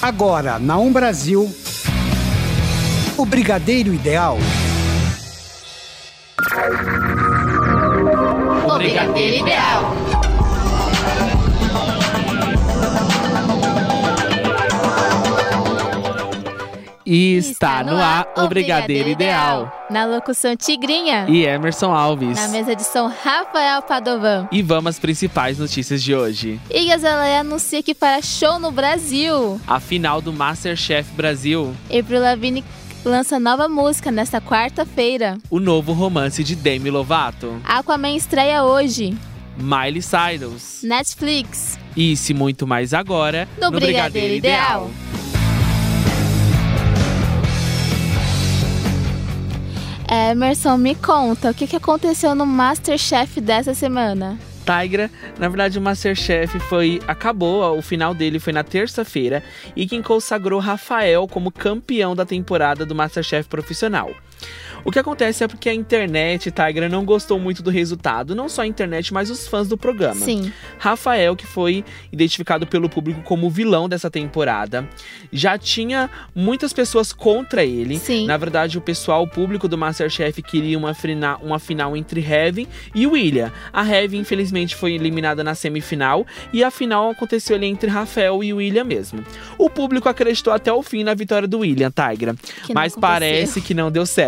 Agora, na Um Brasil, o Brigadeiro Ideal. O Brigadeiro Ideal. E está no ar o Brigadeiro Ideal. Na locução Tigrinha. E Emerson Alves. Na mesa de som Rafael Padovan. E vamos às principais notícias de hoje. E Gazaleia anuncia que fará show no Brasil. A final do Masterchef Brasil. April Lavigne lança nova música nesta quarta-feira. O novo romance de Demi Lovato. Aquaman estreia hoje. Miley Cyrus. Netflix. Isso e muito mais agora no, no Brigadeiro, Brigadeiro Ideal. Ideal. Emerson, me conta, o que aconteceu no Masterchef dessa semana? Tigra, na verdade o Masterchef foi acabou, o final dele foi na terça-feira e quem consagrou Rafael como campeão da temporada do Masterchef profissional. O que acontece é porque a internet, Tigra, não gostou muito do resultado. Não só a internet, mas os fãs do programa. Sim. Rafael, que foi identificado pelo público como o vilão dessa temporada, já tinha muitas pessoas contra ele. Sim. Na verdade, o pessoal, o público do Masterchef queria uma, final, uma final entre Heaven e William. A Heaven, infelizmente, foi eliminada na semifinal e a final aconteceu ali entre Rafael e William mesmo. O público acreditou até o fim na vitória do William, Tigra. Mas parece que não deu certo.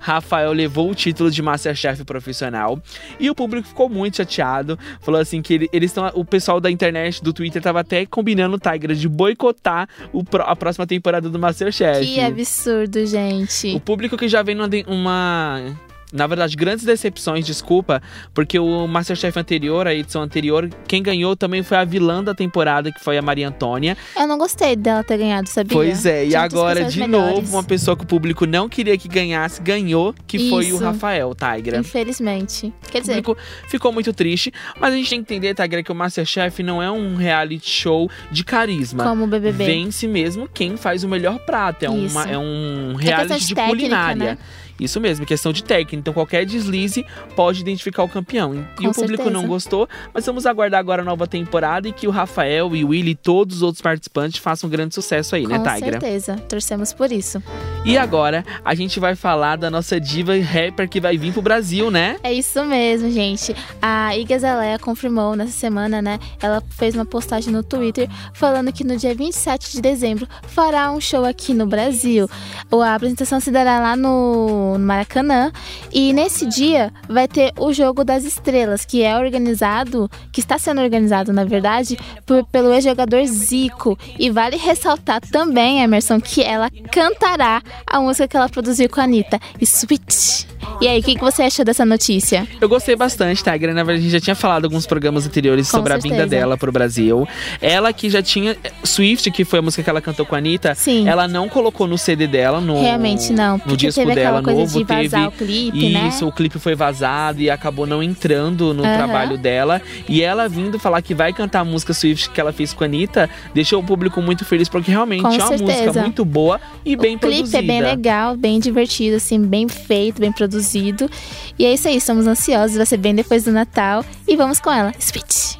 Rafael levou o título de Masterchef profissional e o público ficou muito chateado. Falou assim que ele, eles estão. O pessoal da internet, do Twitter, tava até combinando o Tiger de boicotar o, a próxima temporada do Masterchef. Que absurdo, gente. O público que já vem numa, uma na verdade, grandes decepções, desculpa, porque o Masterchef anterior, a edição anterior, quem ganhou também foi a vilã da temporada, que foi a Maria Antônia. Eu não gostei dela ter ganhado, sabia? Pois é, e agora, de melhores. novo, uma pessoa que o público não queria que ganhasse, ganhou, que Isso. foi o Rafael Tigra. Infelizmente. Quer dizer. O público ficou muito triste, mas a gente tem que entender, Tigra, que o Masterchef não é um reality show de carisma. Como o BBB. Vence mesmo quem faz o melhor prato. É, uma, é um reality é de, de técnica, culinária. Né? Isso mesmo, questão de técnica. Então qualquer deslize pode identificar o campeão. E Com o público certeza. não gostou, mas vamos aguardar agora a nova temporada e que o Rafael e o Willy e todos os outros participantes façam um grande sucesso aí, Com né, Tigra? Com certeza, torcemos por isso. E agora a gente vai falar da nossa diva rapper que vai vir pro Brasil, né? É isso mesmo, gente. A Iga Zaleia confirmou nessa semana, né? Ela fez uma postagem no Twitter falando que no dia 27 de dezembro fará um show aqui no Brasil. A apresentação se dará lá no no Maracanã. E nesse dia vai ter o Jogo das Estrelas, que é organizado, que está sendo organizado, na verdade, por, pelo ex-jogador Zico. E vale ressaltar também, Emerson, que ela cantará a música que ela produziu com a Anitta, Sweet. E aí, o que, que você achou dessa notícia? Eu gostei bastante, tá? Na verdade, a gente já tinha falado alguns programas anteriores Com sobre certeza. a vinda dela pro Brasil. Ela que já tinha. Swift, que foi a música que ela cantou com a Anitta, Sim. ela não colocou no CD dela, no. Realmente não, no disco dela novo. de teve o clipe, né? Isso, o clipe foi vazado e acabou não entrando no Aham. trabalho dela. E ela vindo falar que vai cantar a música Swift que ela fez com a Anitta, deixou o público muito feliz, porque realmente Com é uma música certeza. muito boa e bem o clipe produzida. é bem legal, bem divertido, assim, bem feito, bem produzido. E é isso aí, estamos ansiosos, vai ser bem depois do Natal. E vamos com ela. Switch.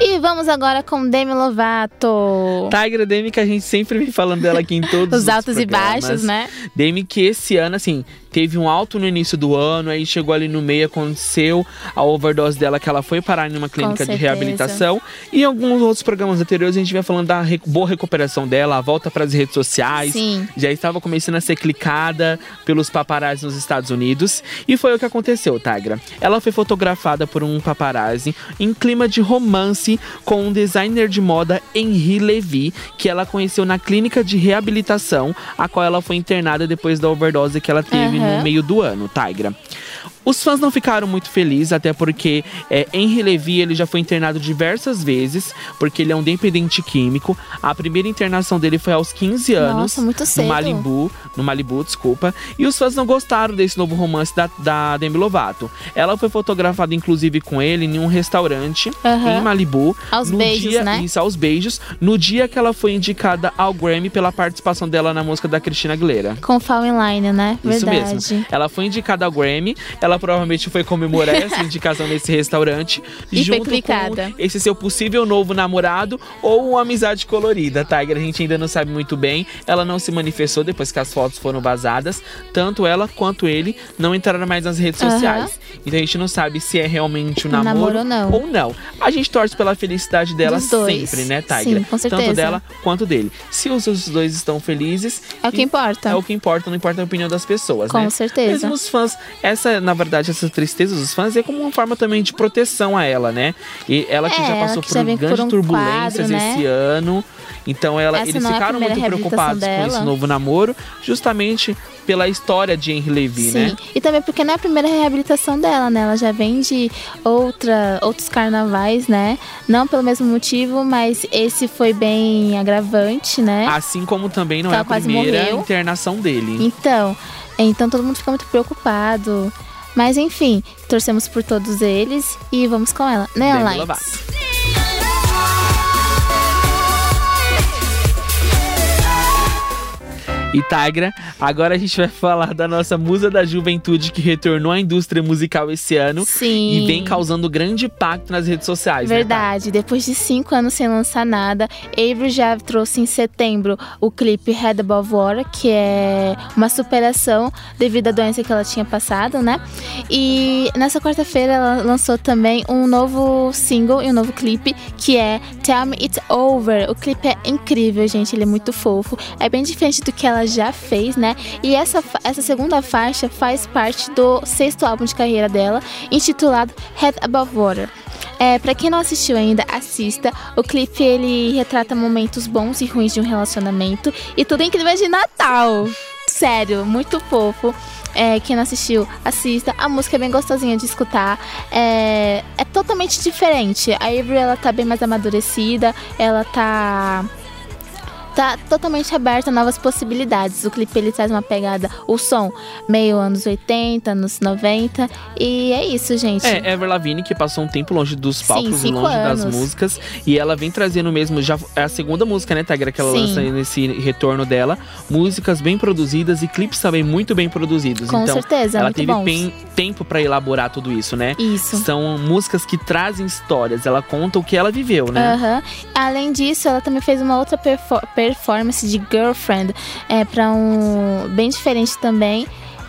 E vamos agora com Demi Lovato. Tigra Demi, que a gente sempre vem falando dela aqui em todos Os altos e baixos, né? Demi que esse ano, assim, teve um alto no início do ano, aí chegou ali no meio, aconteceu a overdose dela, que ela foi parar numa clínica de reabilitação. E em alguns outros programas anteriores a gente vai falando da re- boa recuperação dela, a volta para as redes sociais. Sim. Já estava começando a ser clicada pelos paparazzi nos Estados Unidos. E foi o que aconteceu, Tigra. Ela foi fotografada por um paparazzi em clima de romance com um designer de moda Henri Levy, que ela conheceu na clínica de reabilitação, a qual ela foi internada depois da overdose que ela teve Aham. No meio do ano, Tigra. Os fãs não ficaram muito felizes, até porque é, Henry Levy ele já foi internado diversas vezes, porque ele é um dependente químico. A primeira internação dele foi aos 15 anos. Nossa, muito cedo. No Malibu, no Malibu, desculpa. E os fãs não gostaram desse novo romance da, da Demi Lovato. Ela foi fotografada, inclusive, com ele em um restaurante Aham. em Malibu. Aos no beijos, dia, né? Isso, aos beijos. No dia que ela foi indicada ao Grammy pela participação dela na música da Cristina Aguilera. Com Fall in Line, né? Isso Verdade. mesmo. Ela foi indicada ao Grammy, ela ela provavelmente foi comemorar essa indicação nesse restaurante E junto com esse seu possível novo namorado ou uma amizade colorida, Tiger. A gente ainda não sabe muito bem. Ela não se manifestou depois que as fotos foram vazadas. Tanto ela quanto ele não entraram mais nas redes Aham. sociais. Então a gente não sabe se é realmente um namoro, namoro ou não. ou não. A gente torce pela felicidade dela sempre, né, Tiger? Sim, com certeza. Tanto dela quanto dele. Se os dois estão felizes, É o que importa. é o que importa, não importa a opinião das pessoas, Com né? certeza. Mesmo os fãs, essa, na verdade, essa tristeza dos fãs é como uma forma também de proteção a ela, né? E ela que É, já passou que por já por grandes um turbulências quadro, né? esse ano. Então ela, Essa eles é ficaram muito preocupados com esse dela. novo namoro, justamente pela história de Henry Levy, Sim, né? e também porque não é a primeira reabilitação dela, né? Ela já vem de outra, outros carnavais, né? Não pelo mesmo motivo, mas esse foi bem agravante, né? Assim como também não é a primeira morreu. internação dele. Então, então todo mundo fica muito preocupado. Mas enfim, torcemos por todos eles e vamos com ela, né, Demi Lights? E Tigra, agora a gente vai falar da nossa musa da juventude que retornou à indústria musical esse ano Sim. e vem causando grande impacto nas redes sociais. né, Verdade, depois de cinco anos sem lançar nada, Avery já trouxe em setembro o clipe Head Above Water, que é uma superação devido à doença que ela tinha passado, né? E nessa quarta-feira ela lançou também um novo single e um novo clipe, que é Tell Me It's Over. O clipe é incrível, gente, ele é muito fofo. É bem diferente do que ela já fez, né? E essa, essa segunda faixa faz parte do sexto álbum de carreira dela, intitulado Head Above Water. É, para quem não assistiu ainda, assista. O clipe ele retrata momentos bons e ruins de um relacionamento e tudo em clima de Natal. Sério, muito fofo. É, quem não assistiu, assista. A música é bem gostosinha de escutar. É, é totalmente diferente. A Avery ela tá bem mais amadurecida. Ela tá tá totalmente aberta a novas possibilidades. O clipe ele traz uma pegada, o som meio anos 80, anos 90 e é isso, gente. É, Ever Lavigne, que passou um tempo longe dos Sim, palcos e cinco longe das anos. músicas. E ela vem trazendo mesmo, já é a segunda música, né, Tigra, que ela Sim. lança nesse retorno dela. Músicas bem produzidas e clipes também muito bem produzidos. Com então, certeza, ela teve pen- tempo pra elaborar tudo isso, né? Isso. São músicas que trazem histórias, ela conta o que ela viveu, né? Além disso, ela também fez uma outra perfo- performance de Girlfriend, é para um bem diferente também.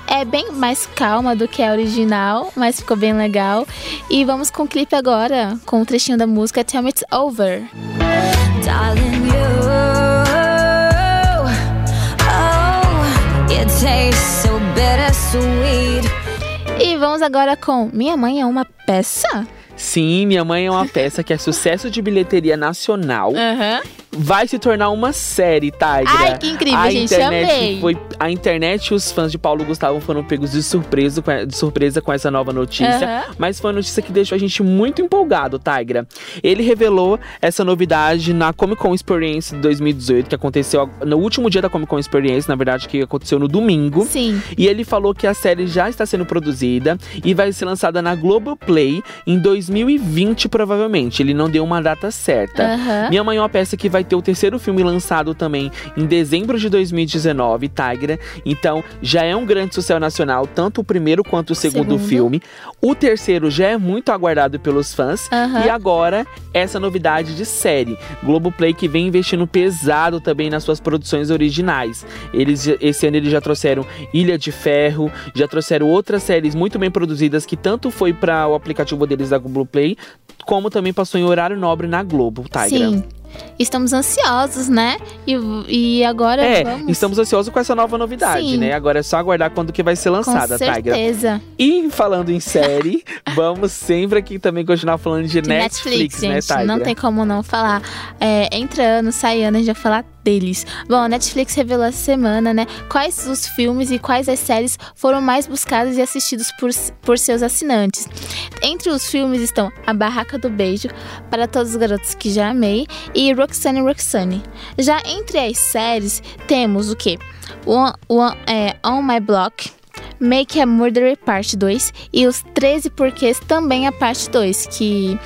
É bem mais calma do que a original, mas ficou bem legal. E vamos com o clipe agora, com um trechinho da música Tell Me It's Over. Darling, you, oh, it tastes so bittersweet. E vamos agora com Minha Mãe é uma peça? Sim, Minha Mãe é uma peça que é sucesso de bilheteria nacional. Aham. Vai se tornar uma série, Tigra. Ai, que incrível, a gente, internet amei. Foi, a internet e os fãs de Paulo Gustavo foram pegos de surpresa, de surpresa com essa nova notícia. Aham. Mas foi uma notícia que deixou a gente muito empolgado, Tigra. Ele revelou essa novidade na Comic Con Experience de 2018, que aconteceu no último dia da Comic Con Experience, na verdade, que aconteceu no domingo. Sim. E ele falou que a série já está sendo produzida e vai ser lançada na Globoplay em 2020, provavelmente. Ele não deu uma data certa. Aham. Minha Mãe é uma peça que vai ter o terceiro filme lançado também em dezembro de 2019, Tigra. Então já é um grande sucesso nacional, tanto o primeiro quanto o segundo, Segundo. filme. O terceiro já é muito aguardado pelos fãs. E agora, essa novidade de série. Globoplay que vem investindo pesado também nas suas produções originais. Eles, esse ano eles já trouxeram Ilha de Ferro, já trouxeram outras séries muito bem produzidas que tanto foi para o aplicativo deles da Globoplay, como também passou em horário nobre na Globo, Tigra. Sim. Estamos ansiosos, né? E, e agora É, vamos. estamos ansiosos com essa nova novidade, Sim. né? Agora é só aguardar quando que vai ser com lançada, Tigra. certeza. E falando em série, vamos sempre aqui também continuar falando de, De Netflix, Netflix, né, gente. Tigra? não tem como não falar. É, entra ano, sai ano, a gente vai falar deles. Bom, a Netflix revelou essa semana, né? Quais os filmes e quais as séries foram mais buscados e assistidos por, por seus assinantes. Entre os filmes estão A Barraca do Beijo, Para Todos os Garotos que Já Amei e Roxane Roxane. Já entre as séries, temos o quê? One, One, é, On My Block. Make a Murderer Parte 2 e os 13 porquês também a parte 2, que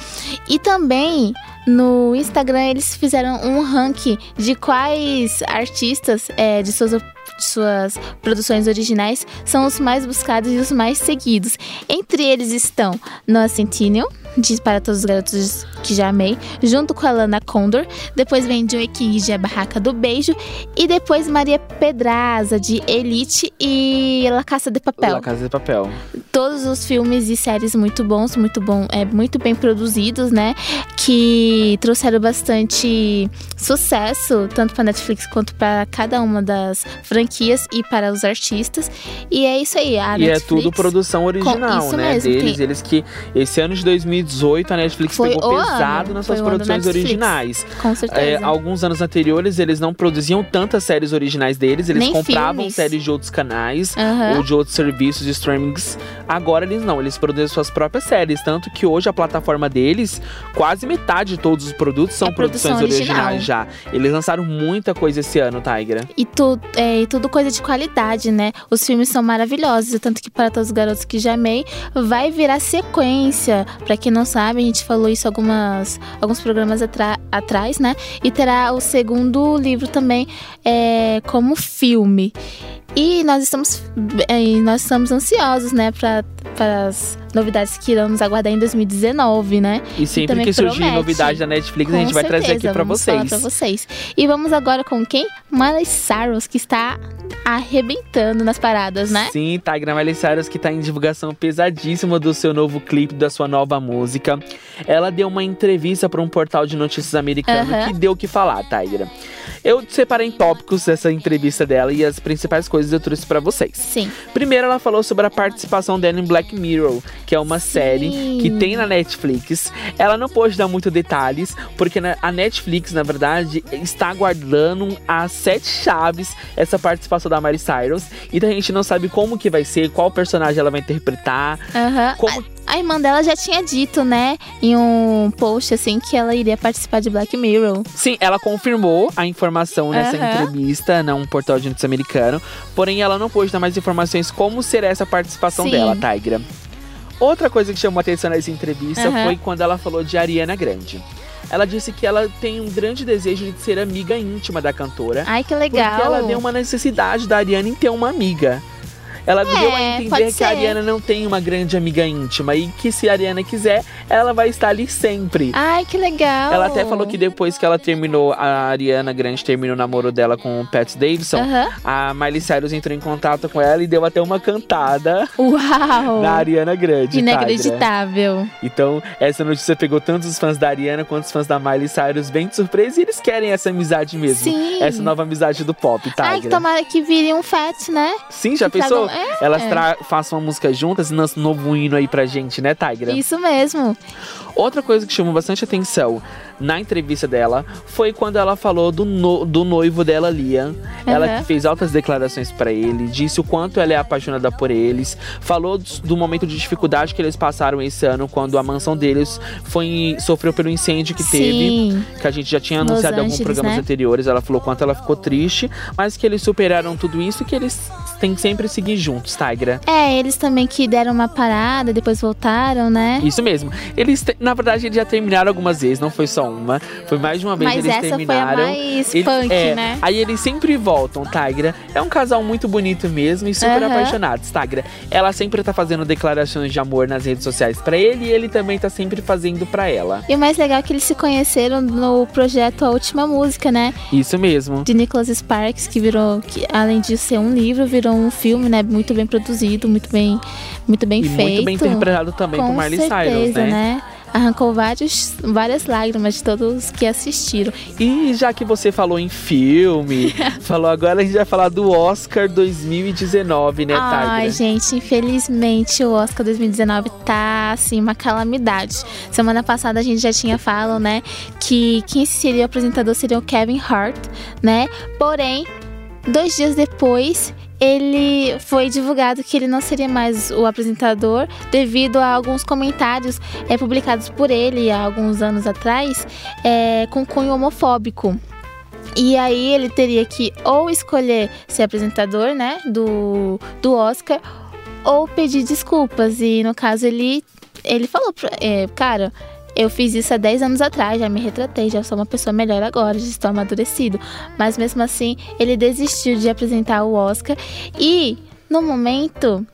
e também no Instagram eles fizeram um ranking de quais artistas é, de suas suas produções originais são os mais buscados e os mais seguidos. Entre eles estão Noah Centineo, de Para Todos os Garotos que Já Amei, junto com a Lana Condor. Depois vem Joey King de A Barraca do Beijo. E depois Maria Pedraza, de Elite e La Caça de Papel. La Casa de Papel. Todos os filmes e séries muito bons, muito bom, é, muito bem produzidos, né? Que trouxeram bastante sucesso, tanto para Netflix quanto para cada uma das franquias e para os artistas. E é isso aí, a e Netflix... é tudo produção original, né? mesmo, Deles, tem- eles que esse ano de 2018 a Netflix Foi pegou pesado ano, nas suas produções originais. Com certeza. É, alguns anos anteriores eles não produziam tantas séries originais deles, eles Nem compravam filmes. séries de outros canais Aham. ou de outros serviços de streamings. Agora eles não, eles produzem suas próprias séries, tanto que hoje a plataforma deles, quase metade de todos os produtos são É produções original. originais já. Eles lançaram muita coisa esse ano, Tigra. E, tu, é, e tudo coisa de qualidade, né? Os filmes são maravilhosos, tanto que para todos os garotos que já amei, vai virar sequência. Pra quem não sabe, a gente falou isso algumas, alguns programas atrás, né? E terá o segundo livro também é, como filme. E nós estamos, é, e nós estamos ansiosos, né, para as novidades que irão nos aguardar em 2019, né? E sempre também que surgir promete. novidade da Netflix, a gente vai trazer aqui certeza, falar vocês. vocês. E vamos agora com quem? Miley Cyrus, que está arrebentando nas paradas, né? Sim, Tigra Miley Cyrus que tá em divulgação pesadíssima do seu novo clipe, da sua nova música. Ela deu uma entrevista para um portal de notícias americano Aham. que deu o que falar, Tigra. Eu separei em tópicos essa entrevista dela e as principais coisas eu trouxe pra vocês. Sim. Primeiro, ela falou sobre a participação dela em Black Mirror, que é uma série que tem na Netflix. Ela não pôde dar muito detalhes, porque a Netflix, na verdade, está guardando as sete chaves essa participação da Miley Cyrus. E a gente não sabe como que vai ser, qual personagem ela vai interpretar. Aham. Como... A irmã dela já tinha dito, né, em um post assim, que ela iria participar de Black Mirror. Sim, ela confirmou a informação nessa Aham. entrevista num portal de notícias americano. Porém, ela não pôde dar mais informações como será essa participação Sim. dela, Tigra. Outra coisa que chamou atenção nessa entrevista Aham. foi quando ela falou de Ariana Grande. Ela disse que ela tem um grande desejo de ser amiga íntima da cantora. Ai, que legal. Porque ela deu uma necessidade da Ariana em ter uma amiga. Ela deu a É, entender que a Ariana não tem uma grande amiga íntima e que se a Ariana quiser, ela vai estar ali sempre. Ai, que legal. Ela até falou que depois que ela terminou, a Ariana Grande terminou o namoro dela com o Pat Davidson, Aham. a Miley Cyrus entrou em contato com ela e deu até uma cantada Uau. na Ariana Grande. Inacreditável. Então, essa notícia pegou tanto os fãs da Ariana quanto os fãs da Miley Cyrus bem de surpresa e eles querem essa amizade mesmo. Sim. Essa nova amizade do pop, tá? Ai, que tomara que vire um fat, né? Sim, já que pensou? tragam- É. Elas façam uma música juntas e lancem um novo hino aí pra gente, né, Tigra? Isso mesmo. Outra coisa que chamou bastante atenção na entrevista dela foi quando ela falou do, no- do noivo dela, Liam. Ela Aham. que fez altas declarações pra ele, disse o quanto ela é apaixonada por eles, falou do, momento de dificuldade que eles passaram esse ano quando a mansão deles foi sofreu pelo incêndio que teve. Sim. Que a gente já tinha Los anunciado em alguns Angeles, programas né? anteriores. Ela falou quanto ela ficou triste, mas que eles superaram tudo isso e que eles têm que sempre seguir juntos, Tigra. É, eles também que deram uma parada, depois voltaram, né? Isso mesmo. Eles, te- na verdade, eles já terminaram algumas vezes, não foi só uma. Foi mais de uma vez Mas eles essa foi a terminaram. mais Ele- punk, é, né? Aí eles sempre voltam, Tigra. É um casal muito bonito mesmo e super Aham. apaixonados, Tigra. Ela sempre tá fazendo declarações de amor nas redes sociais pra ele e ele também tá sempre fazendo pra ela. E o mais legal é que eles se conheceram no projeto A Última Música, né? Isso mesmo. De Nicholas Sparks, que virou, que além de ser um livro, virou um filme, né? Muito bem produzido, muito bem, muito bem e feito. muito bem interpretado também Com por Miley certeza, Cyrus, né? Arrancou vários, várias lágrimas de todos que assistiram. E já que você falou em filme, falou agora, a gente vai falar do Oscar 2019, né, Ai, Tigra? gente, infelizmente o Oscar 2019 tá assim uma calamidade. Semana passada a gente já tinha falado, né, que quem seria o apresentador seria o Kevin Hart, né? Porém, dois dias depois ele foi divulgado que ele não seria mais o apresentador devido a alguns comentários é, publicados por ele há alguns anos atrás é, com cunho homofóbico. E aí ele teria que ou escolher ser apresentador, né, do, do Oscar, ou pedir desculpas. E no caso ele, ele falou, é, cara, Eu fiz isso há 10 anos atrás, já me retratei, já sou uma pessoa melhor agora, já estou amadurecido. Mas mesmo assim, ele desistiu de apresentar o Oscar e no momento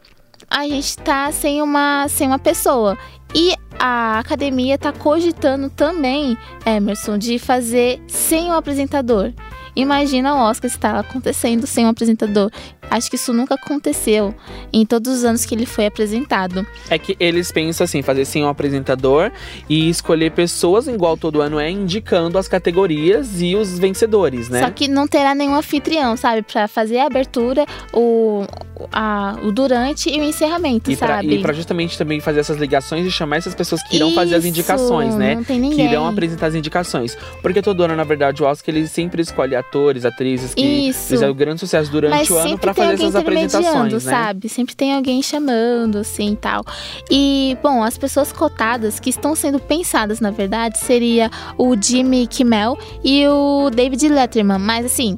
a gente tá sem uma sem uma pessoa. E a academia tá cogitando também, Emerson, de fazer sem o apresentador. Imagina o Oscar estar acontecendo sem um apresentador. Acho que isso nunca aconteceu em todos os anos que ele foi apresentado. É que eles pensam assim, fazer sem um apresentador e escolher pessoas, igual todo ano é, indicando as categorias e os vencedores, né? Só que não terá nenhum anfitrião, sabe? Pra fazer a abertura, o, a- o durante e o encerramento, E pra, sabe? e pra justamente também fazer essas ligações e chamar essas pessoas que irão fazer as Isso, indicações, né? Não tem Que ninguém. irão apresentar as indicações. Porque todo ano, na verdade, o Oscar ele sempre escolhe atores, atrizes que Isso. fizeram grande sucesso durante Mas o ano tem fazer essas apresentações, né? sabe? Sempre tem alguém chamando, assim, e tal. E, bom, as pessoas cotadas que estão sendo pensadas, na verdade, seria o Jimmy Kimmel e o David Letterman. Mas, assim,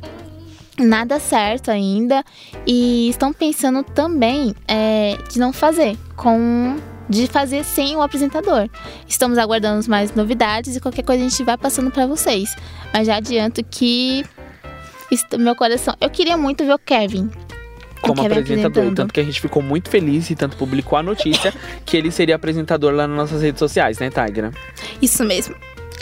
nada certo ainda. E estão pensando também é, de não fazer com... De fazer sem o apresentador. Estamos aguardando mais novidades e qualquer coisa a gente vai passando pra vocês. Mas já adianto que meu coração. Eu queria muito ver o Kevin. Como apresentador. Tanto que a gente ficou muito feliz e tanto publicou a notícia que ele seria apresentador lá nas nossas redes sociais, né, Tigra? Isso mesmo.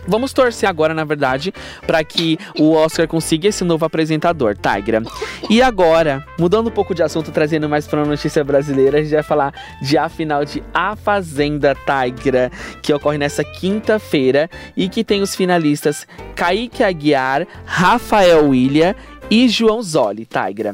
Vamos torcer agora, na verdade, pra que o Oscar consiga esse novo apresentador, Tigra. E agora, mudando um pouco de assunto, trazendo mais pra uma notícia brasileira, a gente vai falar de a final de A Fazenda Tigra, que ocorre nessa quinta-feira e que tem os finalistas Kaique Aguiar, Rafael William e João Zoli, Tigra.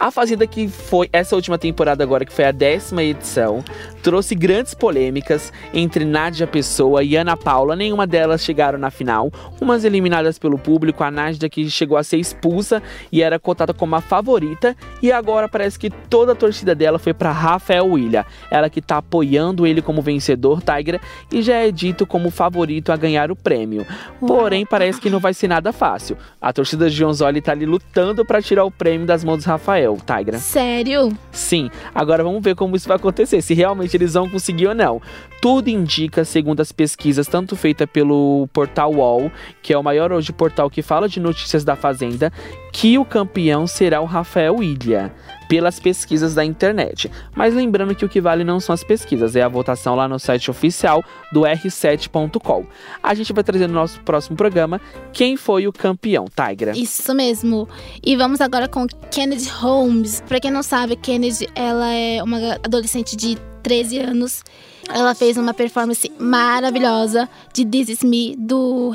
A Fazenda que foi essa última temporada agora, que foi a décima edição, trouxe grandes polêmicas entre Nádia Pessoa e Ana Paula. Nenhuma delas chegaram na final. Umas eliminadas pelo público, a Nádia que chegou a ser expulsa e era cotada como a favorita. E agora parece que toda a torcida dela foi para Rafael William. Ela que tá apoiando ele como vencedor, Tigra, e já é dito como favorito a ganhar o prêmio. Porém, parece que não vai ser nada fácil. A torcida de Jonzoli tá ali lutando para tirar o prêmio das mãos do Rafael, Tigra. Sério? Sim, agora vamos ver como isso vai acontecer, se realmente eles vão conseguir ou não. Tudo indica, segundo as pesquisas, tanto feita pelo portal UOL, que é o maior hoje portal que fala de notícias da Fazenda, que o campeão será o Rafael William, pelas pesquisas da internet. Mas lembrando que o que vale não são as pesquisas, é a votação lá no site oficial do r7.com. A gente vai trazer no nosso próximo programa quem foi o campeão, Tigra. Isso mesmo. E vamos agora com Kennedy Holmes. Pra quem não sabe, Kennedy, ela é uma adolescente de 13 anos. Ela fez uma performance maravilhosa de This Is Me, do,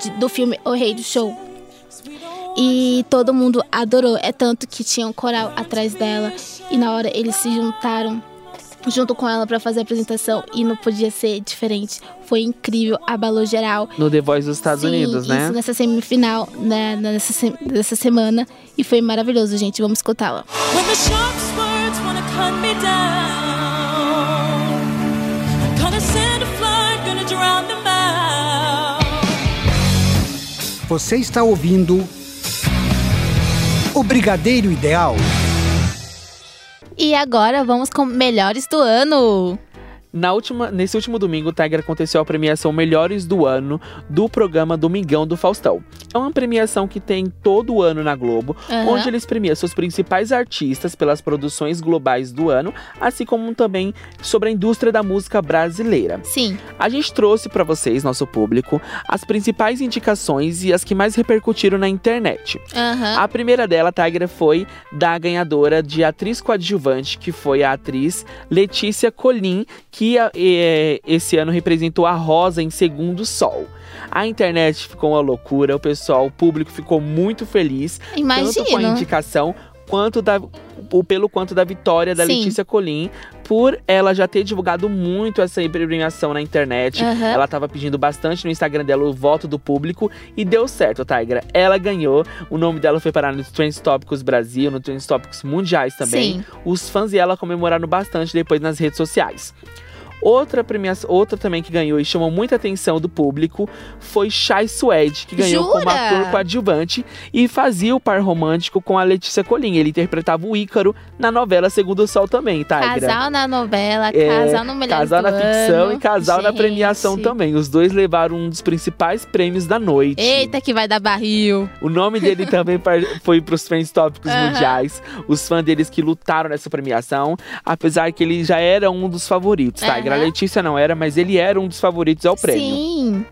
de- do filme O Rei do Show. E todo mundo adorou. É tanto que tinha um coral atrás dela. E na hora eles se juntaram junto com ela pra fazer a apresentação. E não podia ser diferente. Foi incrível, abalou geral. No The Voice dos Estados Sim, Unidos, né? Isso nessa semifinal, né, nessa, se- nessa semana. E foi maravilhoso, gente. Vamos escutá-la. When Você está ouvindo o Brigadeiro Ideal. E agora vamos com melhores do ano. Na última, nesse último domingo, o Tiger aconteceu a premiação Melhores do Ano do programa Domingão do Faustão. É uma premiação que tem todo ano na Globo, Aham. onde eles premiam seus principais artistas pelas produções globais do ano, assim como também sobre a indústria da música brasileira. Sim, A gente trouxe para vocês, nosso público, as principais indicações e as que mais repercutiram na internet. aham. A primeira dela, Tigra, foi da ganhadora de atriz coadjuvante, que foi a atriz Letícia Colim, que eh, esse ano representou a Rosa em Segundo Sol. A internet ficou uma loucura, o pessoal, o público ficou muito feliz, tanto com a Imagino. indicação quanto da o- pelo quanto da vitória da Sim. Letícia Colim, por ela já ter divulgado muito essa premiação na internet. Aham. Ela tava pedindo bastante no Instagram dela o voto do público e deu certo, Tigra. Ela ganhou. O nome dela foi parar nos Trends Tópicos Brasil, no Trends Tópicos Mundiais também. Sim. Os fãs dela comemoraram bastante depois nas redes sociais. Outra premiação, outra também que ganhou e chamou muita atenção do público foi Chai Suede, que ganhou como Jura? ator coadjuvante e fazia o par romântico com a Letícia Colin. Ele interpretava o Ícaro na novela Segundo o Sol também, Tigra. Casal na novela, É, casal no melhor Casal na ficção ano. e casal na Gente. premiação também. Os dois levaram um dos principais prêmios da noite. Eita, que vai dar barril. O nome dele também foi para os trends tópicos Aham. mundiais. Os fãs deles que lutaram nessa premiação, apesar que ele já era um dos favoritos, tá? A Letícia não era, mas ele era um dos favoritos ao prêmio. Sim.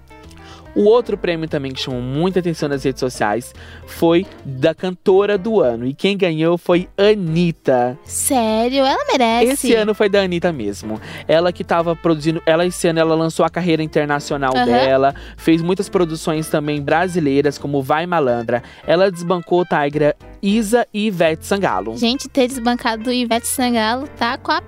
O outro prêmio também que chamou muita atenção nas redes sociais foi da cantora do ano. E quem ganhou foi Anitta. Sério, ela merece. Esse ano foi da Anitta mesmo. Ela que tava produzindo. Ela esse ano ela lançou a carreira internacional Aham. dela. Fez muitas produções também brasileiras, como Vai Malandra. Ela desbancou Tigra, Isa e Ivete Sangalo. Gente, ter desbancado o Ivete Sangalo tá com a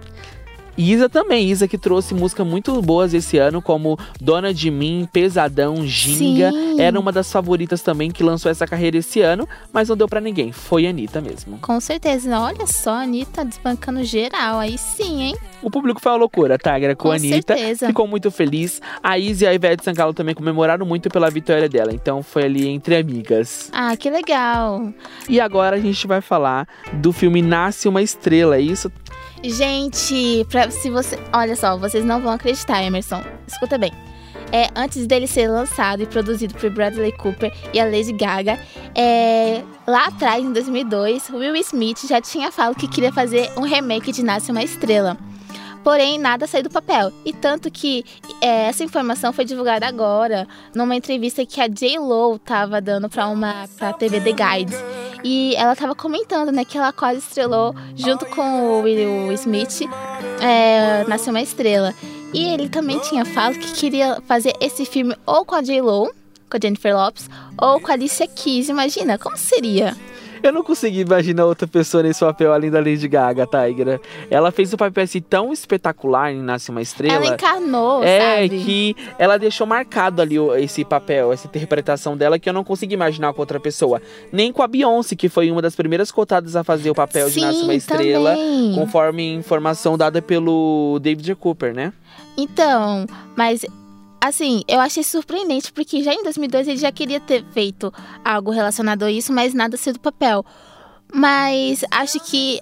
Isa também, Isa que trouxe músicas muito boas esse ano, como Dona de Mim, Pesadão, Ginga. Sim. Era uma das favoritas também que lançou essa carreira esse ano, mas não deu pra ninguém. Foi a Anitta mesmo. Com certeza. Olha só, a Anitta desbancando geral. Aí sim, hein? O público foi uma loucura, Tigra, com, Com a Anitta. certeza. Ficou muito feliz. A Izzy e a Ivete Sangalo também comemoraram muito pela vitória dela. Então foi ali entre amigas. Ah, que legal. E agora a gente vai falar do filme Nasce uma Estrela. É isso? Gente, pra, se você. Olha só, vocês não vão acreditar, Emerson. Escuta bem. É, antes dele ser lançado e produzido por Bradley Cooper e a Lady Gaga, é, lá atrás, em 2002, Will Smith já tinha falado que queria fazer um remake de Nasce uma Estrela. Porém, nada saiu do papel. E tanto que é, essa informação foi divulgada agora, numa entrevista que a J-Lo tava dando pra uma pra TV The Guide. E ela tava comentando, né, que ela quase estrelou junto com o Will Smith, é, Nasceu uma Estrela. E ele também tinha falado que queria fazer esse filme ou com a J-Lo, com a Jennifer Lopes, ou com a Alicia Keys. Imagina, como seria? Eu não consegui imaginar outra pessoa nesse papel além da Lady Gaga, Tigra. Ela fez um papel assim tão espetacular em Nasce uma Estrela. Ela encarnou, É, sabe? que ela deixou marcado ali o- esse papel, essa interpretação dela, que eu não consegui imaginar com outra pessoa. Nem com a Beyoncé, que foi uma das primeiras cotadas a fazer o papel de Nasce uma Sim, Estrela, também. conforme informação dada pelo David Cooper, né? Então, mas assim, eu achei surpreendente porque já em 2002 ele já queria ter feito algo relacionado a isso, mas nada saiu do papel. Mas acho que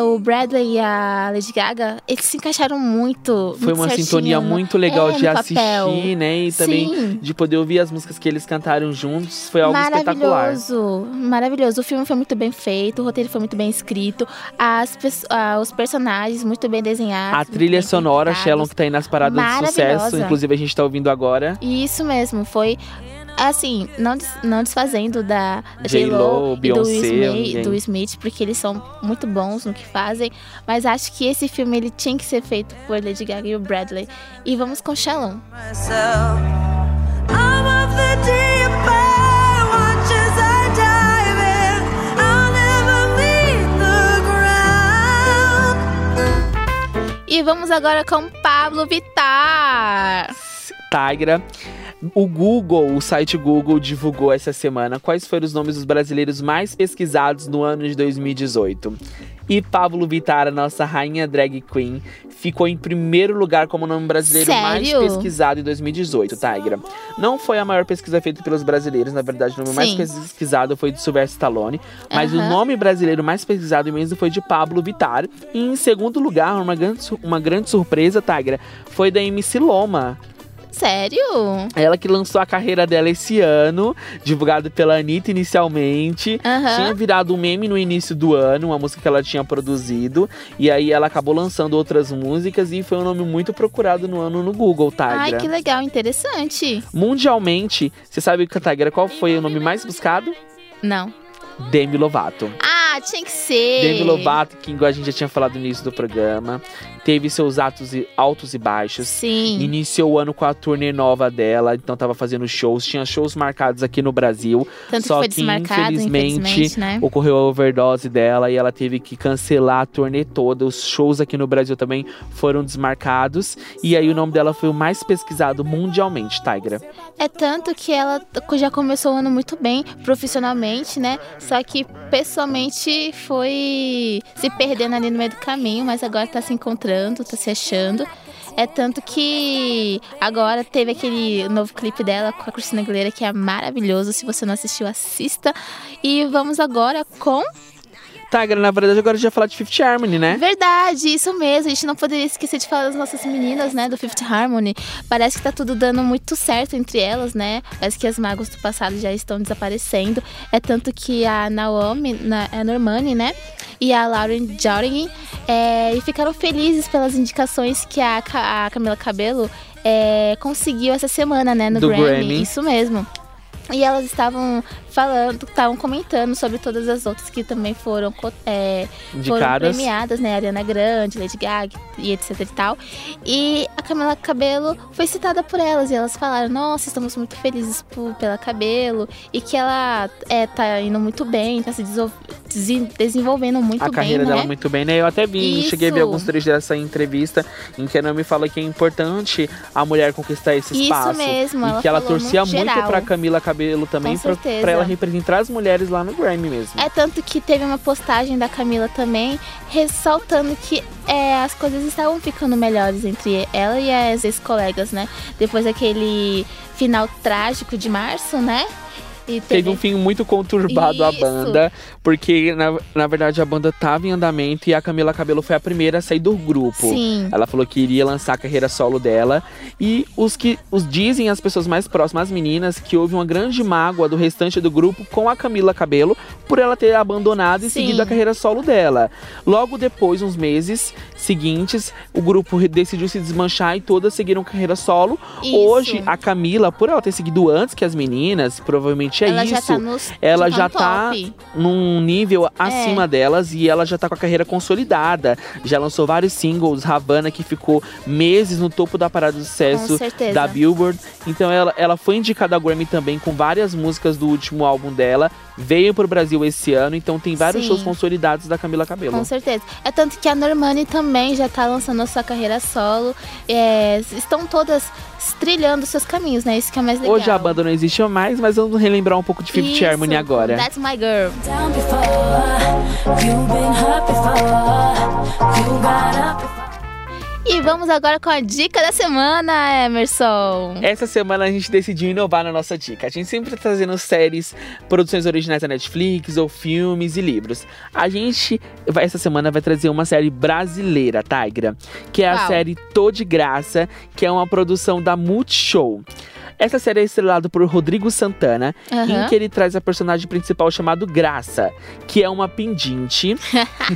o Bradley e a Lady Gaga, eles se encaixaram muito. Foi muito uma certinho sintonia muito legal é, de assistir, papel. né? E também Sim. de poder ouvir as músicas que eles cantaram juntos. Foi algo espetacular. Maravilhoso, maravilhoso. O filme foi muito bem feito, o roteiro foi muito bem escrito, as, ah, os personagens muito bem desenhados. A trilha sonora. Shellon, que tá aí nas paradas de sucesso. Inclusive, a gente tá ouvindo agora. Isso mesmo, foi assim, não, des- não desfazendo da J.Lo, e do Beyoncé, Smith, ninguém. do Smith, porque eles são muito bons no que fazem, mas acho que esse filme ele tinha que ser feito por Lady Gaga e o Bradley. E vamos com Shalom. E vamos agora com Pablo Vittar. Tigra. O Google, o site Google, divulgou essa semana quais foram os nomes dos brasileiros mais pesquisados no ano de 2018. E Pablo Vittar, a nossa rainha drag queen, ficou em primeiro lugar como nome brasileiro mais Sério? pesquisado em 2018, Tigra. Não foi a maior pesquisa feita pelos brasileiros, na verdade, o nome mais Sim. pesquisado foi de Sylvester Stallone, mas o nome brasileiro mais pesquisado mesmo foi de Pablo Vittar. E em segundo lugar, uma grande, uma grande surpresa, Tigra, foi da MC Loma. Sério? Ela que lançou a carreira dela esse ano, divulgado pela Anitta inicialmente. Aham. Tinha virado um meme no início do ano, uma música que ela tinha produzido. E aí ela acabou lançando outras músicas e foi um nome muito procurado no ano no Google, Tigra. Ai, que legal, interessante. Mundialmente, você sabe, Tigra, qual foi o nome mais buscado? Não. Demi Lovato. Ah, tinha que ser. Demi Lovato, que igual a gente já tinha falado no início do programa, teve seus atos e, altos e baixos. Sim. Iniciou o ano com a turnê nova dela, então tava fazendo shows, tinha shows marcados aqui no Brasil. Tanto só que foi que, infelizmente, infelizmente, né? Ocorreu a overdose dela e ela teve que cancelar a turnê toda. Os shows aqui no Brasil também foram desmarcados. E aí o nome dela foi o mais pesquisado mundialmente, Tigra. É tanto que ela já começou o ano muito bem, profissionalmente, né? Só que pessoalmente foi se perdendo ali no meio do caminho, mas agora tá se encontrando, tá se achando. É tanto que agora teve aquele novo clipe dela com a Cristina Aguilera que é maravilhoso. Se você não assistiu, assista. E vamos agora com Tigra, na verdade, agora a gente vai falar de Fifth Harmony, né? Verdade, isso mesmo. A gente não poderia esquecer de falar das nossas meninas, né? Do Fifth Harmony. Parece que tá tudo dando muito certo entre elas, né? Parece que as mágoas do passado já estão desaparecendo. É tanto que a Naomi, na, a Normani, né? E a Lauren Jordan é, ficaram felizes pelas indicações que a, a Camila Cabello é, conseguiu essa semana, né? No Do Grammy. Grammy. Isso mesmo. E elas estavam falando, estavam comentando sobre todas as outras que também foram, é, foram premiadas, né? Ariana Grande, Lady Gaga e etc e tal. E a Camila Cabello foi citada por elas e elas falaram: Nossa, estamos muito felizes por- pela Cabelo e que ela é, tá indo muito bem, tá se desenvolvendo muito a bem, carreira né? dela muito bem, né? Eu até vi, Isso. cheguei a ver alguns trechos dessa entrevista em que a Naomi fala que é importante a mulher conquistar esse Isso espaço. mesmo, E ela que ela torcia muito geral. pra Camila Cabelo também, pra, pra ela representar as mulheres lá no Grammy mesmo. É tanto que teve uma postagem da Camila também ressaltando que é, as coisas estavam ficando melhores entre ela e as ex-colegas, né? Depois daquele final trágico de março, né? E Teve um fim muito conturbado a Isso. banda, porque na, na verdade a banda tava em andamento e a Camila Cabelo foi a primeira a sair do grupo. Sim. Ela falou que iria lançar a carreira solo dela. E os que os dizem as pessoas mais próximas, as meninas, que houve uma grande mágoa do restante do grupo com a Camila Cabelo por ela ter abandonado e Sim. seguido a carreira solo dela. Logo depois, uns meses seguintes, o grupo decidiu se desmanchar e todas seguiram carreira solo. Isso. Hoje, a Camila, por ela ter seguido antes que as meninas, provavelmente é ela isso. já tá nos, ela tá já no tá top. num nível É. acima delas e ela já tá com a carreira consolidada. Já lançou vários singles, Havana, que ficou meses no topo da parada de sucesso da Billboard. Então ela, ela foi indicada ao Grammy também com várias músicas do último álbum dela. Veio pro Brasil esse ano, então tem vários Sim. shows consolidados da Camila Cabello. Com certeza. É tanto que a Normani também já tá lançando a sua carreira solo. É, estão todas trilhando seus caminhos, né? Isso que é mais legal. Hoje a banda não existe mais, mas vamos relembrar um pouco de Fifth Isso, Harmony agora. That's my girl. down before. You've been hurt before. You got up before. E vamos agora com a dica da semana, Emerson. Essa semana a gente decidiu inovar na nossa dica. A gente sempre tá trazendo séries, produções originais da Netflix, ou filmes e livros. A gente, vai- essa semana, vai trazer uma série brasileira, Tigra, que é a série Tô de Graça, que é uma produção da Multishow. Essa série é estrelada por Rodrigo Santana, Aham. em que ele traz a personagem principal chamado Graça, que é uma pendinte.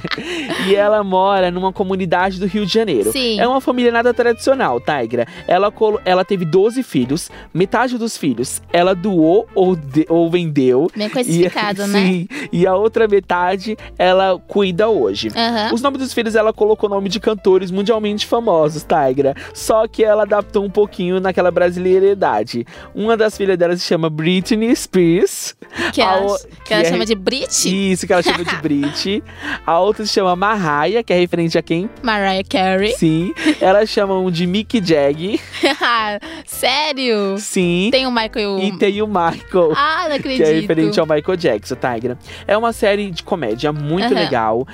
e ela mora numa comunidade do Rio de Janeiro. Sim. É uma família nada tradicional, Tigra. Ela, ela teve 12 filhos, metade dos filhos ela doou ou, ou vendeu. Bem classificado, né? Sim, e a outra metade ela cuida hoje. Aham. Os nomes dos filhos ela colocou nome de cantores mundialmente famosos, Tigra. Só que ela adaptou um pouquinho naquela brasileiridade. Uma das filhas dela se chama Britney Spears. Que ela, o- que ela que é- chama de Brit, Isso, que ela chama de Brit. A outra se chama Mariah, que é referente a quem? Mariah Carey. Sim. Elas chamam de Mick Jag. Sério? Sim. Tem o Michael. E tem o Michael. Ah, não que acredito. é referente ao Michael Jackson, Tigra. É uma série de comédia muito legal.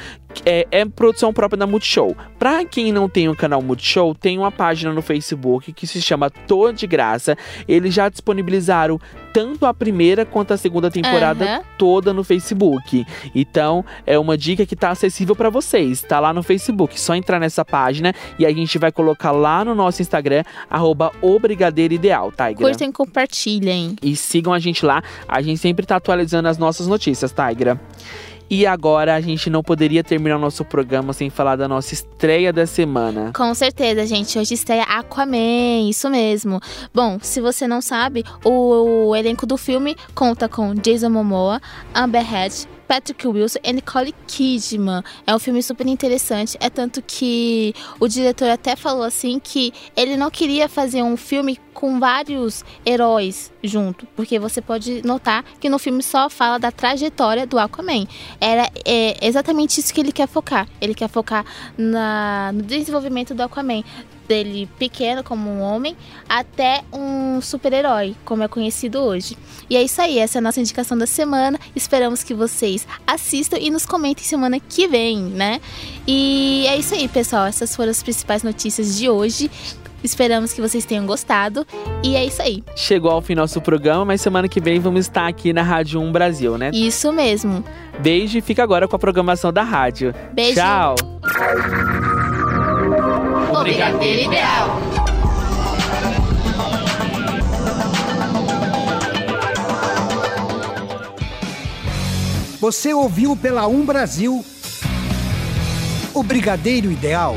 É, é produção própria da Multishow. Pra quem não tem o canal Multishow, tem uma página no Facebook que se chama Tô de Graça. Eles já disponibilizaram tanto a primeira quanto a segunda temporada Aham. toda no Facebook. Então, é uma dica que tá acessível pra vocês. Tá lá no Facebook. Só entrar nessa página e a gente vai colocar lá no nosso Instagram, arroba o Brigadeiro Ideal, Tigra. Curtem e compartilhem. E sigam a gente lá. A gente sempre tá atualizando as nossas notícias, Tigra. E agora a gente não poderia terminar o nosso programa sem falar da nossa estreia da semana. Com certeza, gente. Hoje estreia Aquaman, isso mesmo. Bom, se você não sabe, o, o elenco do filme conta com Jason Momoa, Amber Heard, Patrick Wilson e Nicole Kidman. É um filme super interessante. É tanto que o diretor até falou assim que ele não queria fazer um filme com vários heróis junto, porque você pode notar que no filme só fala da trajetória do Aquaman. Era é, exatamente isso que ele quer focar. Ele quer focar na, no desenvolvimento do Aquaman. Dele pequeno, como um homem, até um super-herói, como é conhecido hoje. E é isso aí, essa é a nossa indicação da semana. Esperamos que vocês assistam e nos comentem semana que vem, né? E é isso aí, pessoal. Essas foram as principais notícias de hoje. Esperamos que vocês tenham gostado. E é isso aí. Chegou ao fim nosso programa, mas semana que vem vamos estar aqui na Rádio 1 Brasil, né? Isso mesmo. Beijo e fica agora com a programação da rádio. Beijo. Tchau. O Brigadeiro Ideal. Você ouviu pela Um Brasil o Brigadeiro Ideal.